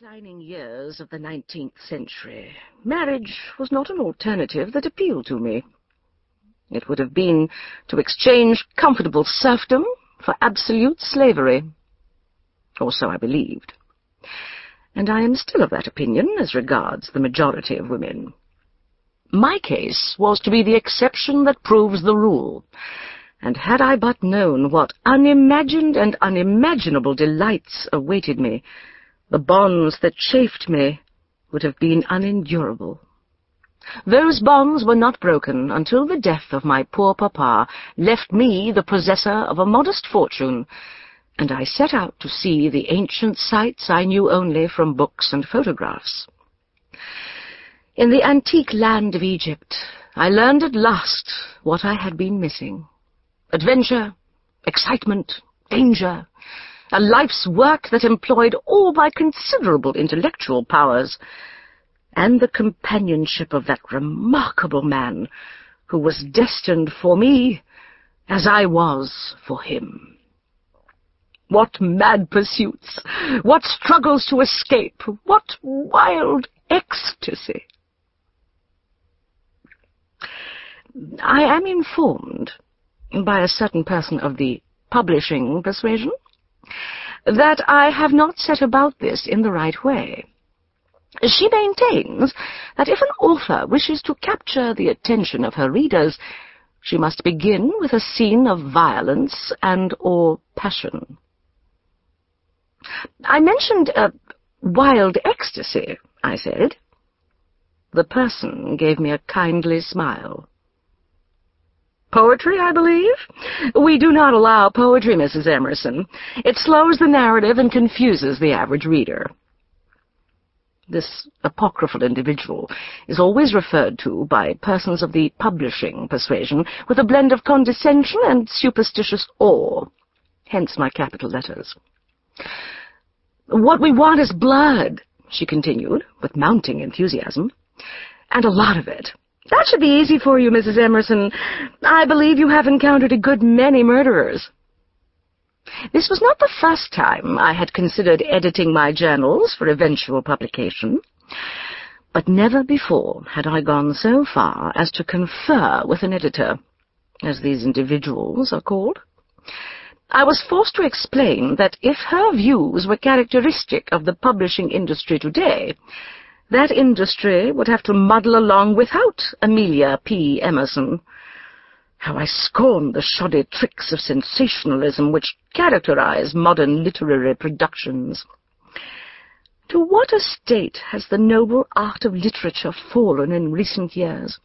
declining years of the nineteenth century, marriage was not an alternative that appealed to me. It would have been to exchange comfortable serfdom for absolute slavery. Or so I believed. And I am still of that opinion as regards the majority of women. My case was to be the exception that proves the rule, and had I but known what unimagined and unimaginable delights awaited me, the bonds that chafed me would have been unendurable. Those bonds were not broken until the death of my poor papa left me the possessor of a modest fortune, and I set out to see the ancient sights I knew only from books and photographs. In the antique land of Egypt, I learned at last what I had been missing. Adventure, excitement, danger, a life's work that employed all my considerable intellectual powers, and the companionship of that remarkable man who was destined for me as I was for him. What mad pursuits, what struggles to escape, what wild ecstasy! I am informed by a certain person of the publishing persuasion that I have not set about this in the right way. She maintains that if an author wishes to capture the attention of her readers, she must begin with a scene of violence and or passion. I mentioned a wild ecstasy, I said. The person gave me a kindly smile. Poetry, I believe? We do not allow poetry, Mrs. Emerson. It slows the narrative and confuses the average reader. This apocryphal individual is always referred to by persons of the publishing persuasion with a blend of condescension and superstitious awe, hence my capital letters. What we want is blood, she continued, with mounting enthusiasm, and a lot of it. That should be easy for you, Mrs. Emerson. I believe you have encountered a good many murderers. This was not the first time I had considered editing my journals for eventual publication, but never before had I gone so far as to confer with an editor, as these individuals are called. I was forced to explain that if her views were characteristic of the publishing industry today, that industry would have to muddle along without Amelia P. Emerson. How I scorn the shoddy tricks of sensationalism which characterize modern literary productions. To what a state has the noble art of literature fallen in recent years?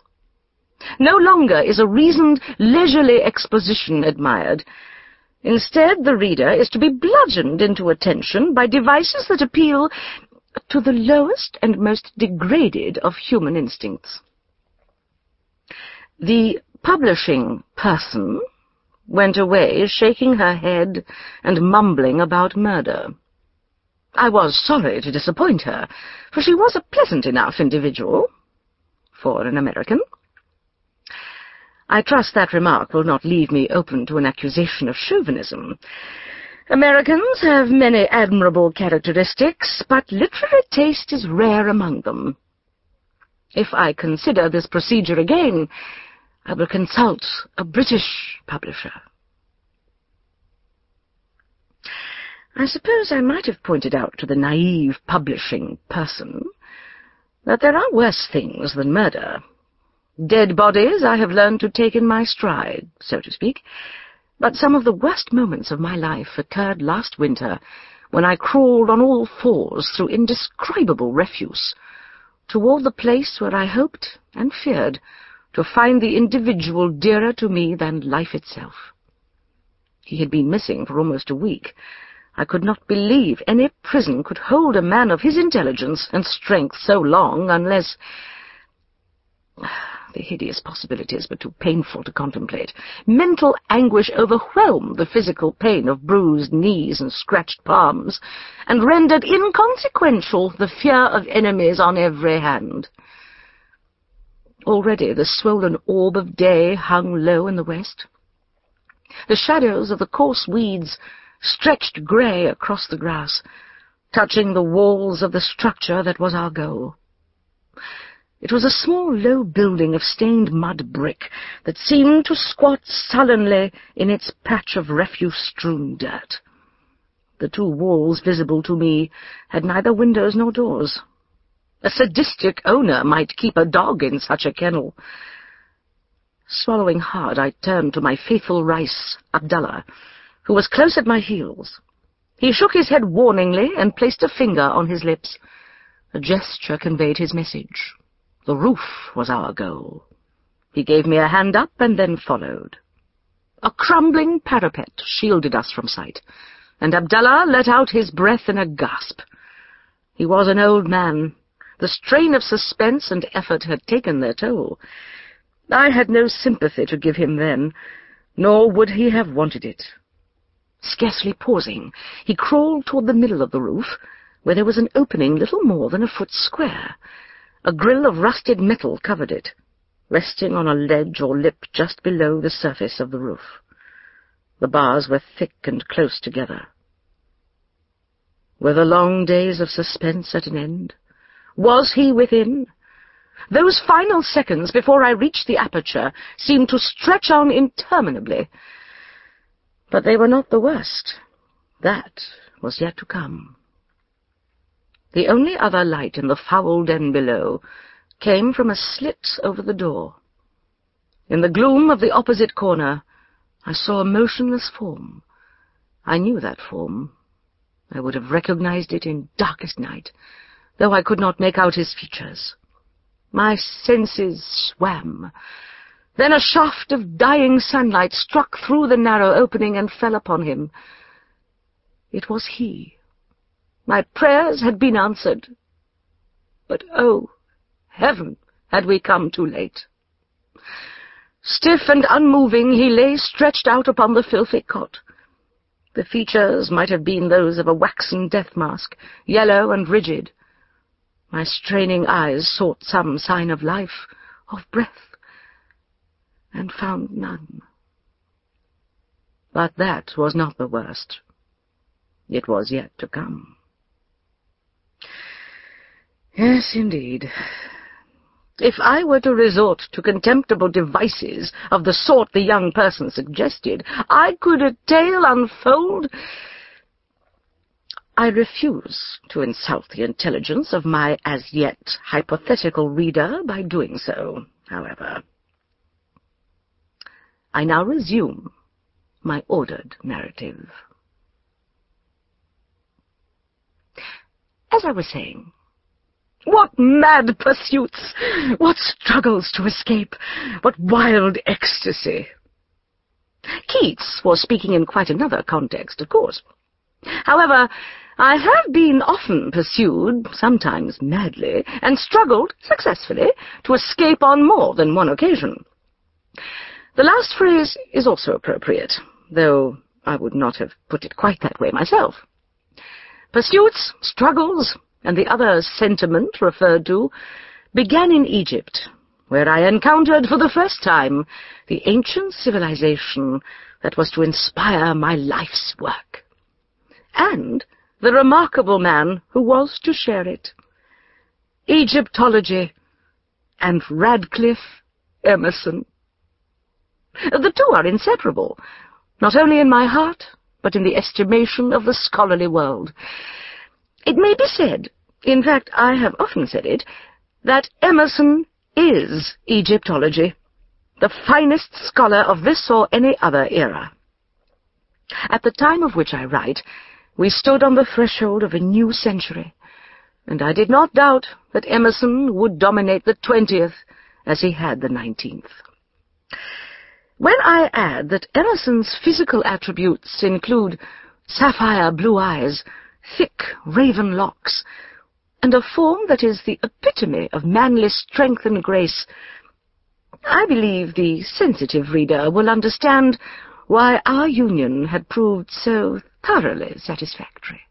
No longer is a reasoned, leisurely exposition admired. Instead, the reader is to be bludgeoned into attention by devices that appeal to the lowest and most degraded of human instincts. The publishing person went away shaking her head and mumbling about murder. I was sorry to disappoint her, for she was a pleasant enough individual for an American. I trust that remark will not leave me open to an accusation of chauvinism. Americans have many admirable characteristics, but literary taste is rare among them. If I consider this procedure again, I will consult a British publisher. I suppose I might have pointed out to the naive publishing person that there are worse things than murder. Dead bodies I have learned to take in my stride, so to speak, but some of the worst moments of my life occurred last winter, when I crawled on all fours through indescribable refuse, toward the place where I hoped and feared to find the individual dearer to me than life itself. He had been missing for almost a week. I could not believe any prison could hold a man of his intelligence and strength so long unless... The hideous possibilities were too painful to contemplate. Mental anguish overwhelmed the physical pain of bruised knees and scratched palms, and rendered inconsequential the fear of enemies on every hand. Already the swollen orb of day hung low in the west. The shadows of the coarse weeds stretched grey across the grass, touching the walls of the structure that was our goal. It was a small, low building of stained mud brick that seemed to squat sullenly in its patch of refuse-strewn dirt. The two walls visible to me had neither windows nor doors. A sadistic owner might keep a dog in such a kennel. Swallowing hard, I turned to my faithful Rais, Abdullah, who was close at my heels. He shook his head warningly and placed a finger on his lips. A gesture conveyed his message. The roof was our goal. He gave me a hand up and then followed. A crumbling parapet shielded us from sight, and Abdullah let out his breath in a gasp. He was an old man. The strain of suspense and effort had taken their toll. I had no sympathy to give him then, nor would he have wanted it. Scarcely pausing, he crawled toward the middle of the roof, where there was an opening little more than a foot square. A grill of rusted metal covered it, resting on a ledge or lip just below the surface of the roof. The bars were thick and close together. Were the long days of suspense at an end? Was he within? Those final seconds before I reached the aperture seemed to stretch on interminably. But they were not the worst. That was yet to come. The only other light in the foul den below came from a slit over the door. In the gloom of the opposite corner, I saw a motionless form. I knew that form. I would have recognized it in darkest night, though I could not make out his features. My senses swam. Then a shaft of dying sunlight struck through the narrow opening and fell upon him. It was he. My prayers had been answered. But, oh, heaven, had we come too late. Stiff and unmoving, he lay stretched out upon the filthy cot. The features might have been those of a waxen death mask, yellow and rigid. My straining eyes sought some sign of life, of breath, and found none. But that was not the worst. It was yet to come. Yes, indeed. If I were to resort to contemptible devices of the sort the young person suggested, I could a tale unfold... I refuse to insult the intelligence of my as yet hypothetical reader by doing so, however. I now resume my ordered narrative. As I was saying, what mad pursuits! What struggles to escape! What wild ecstasy! Keats was speaking in quite another context, of course. However, I have been often pursued, sometimes madly, and struggled, successfully, to escape on more than one occasion. The last phrase is also appropriate, though I would not have put it quite that way myself. Pursuits, struggles, and the other sentiment referred to began in Egypt, where I encountered for the first time the ancient civilization that was to inspire my life's work, and the remarkable man who was to share it. Egyptology and Radcliffe Emerson. The two are inseparable, not only in my heart, but in the estimation of the scholarly world. It may be said in fact, I have often said it, that Emerson is Egyptology, the finest scholar of this or any other era. At the time of which I write, we stood on the threshold of a new century, and I did not doubt that Emerson would dominate the twentieth as he had the nineteenth. When I add that Emerson's physical attributes include sapphire blue eyes, thick raven locks, and a form that is the epitome of manly strength and grace, I believe the sensitive reader will understand why our union had proved so thoroughly satisfactory.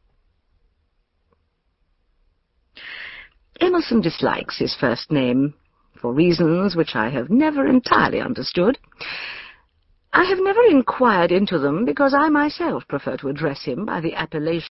Emerson dislikes his first name, for reasons which I have never entirely understood. I have never inquired into them because I myself prefer to address him by the appellation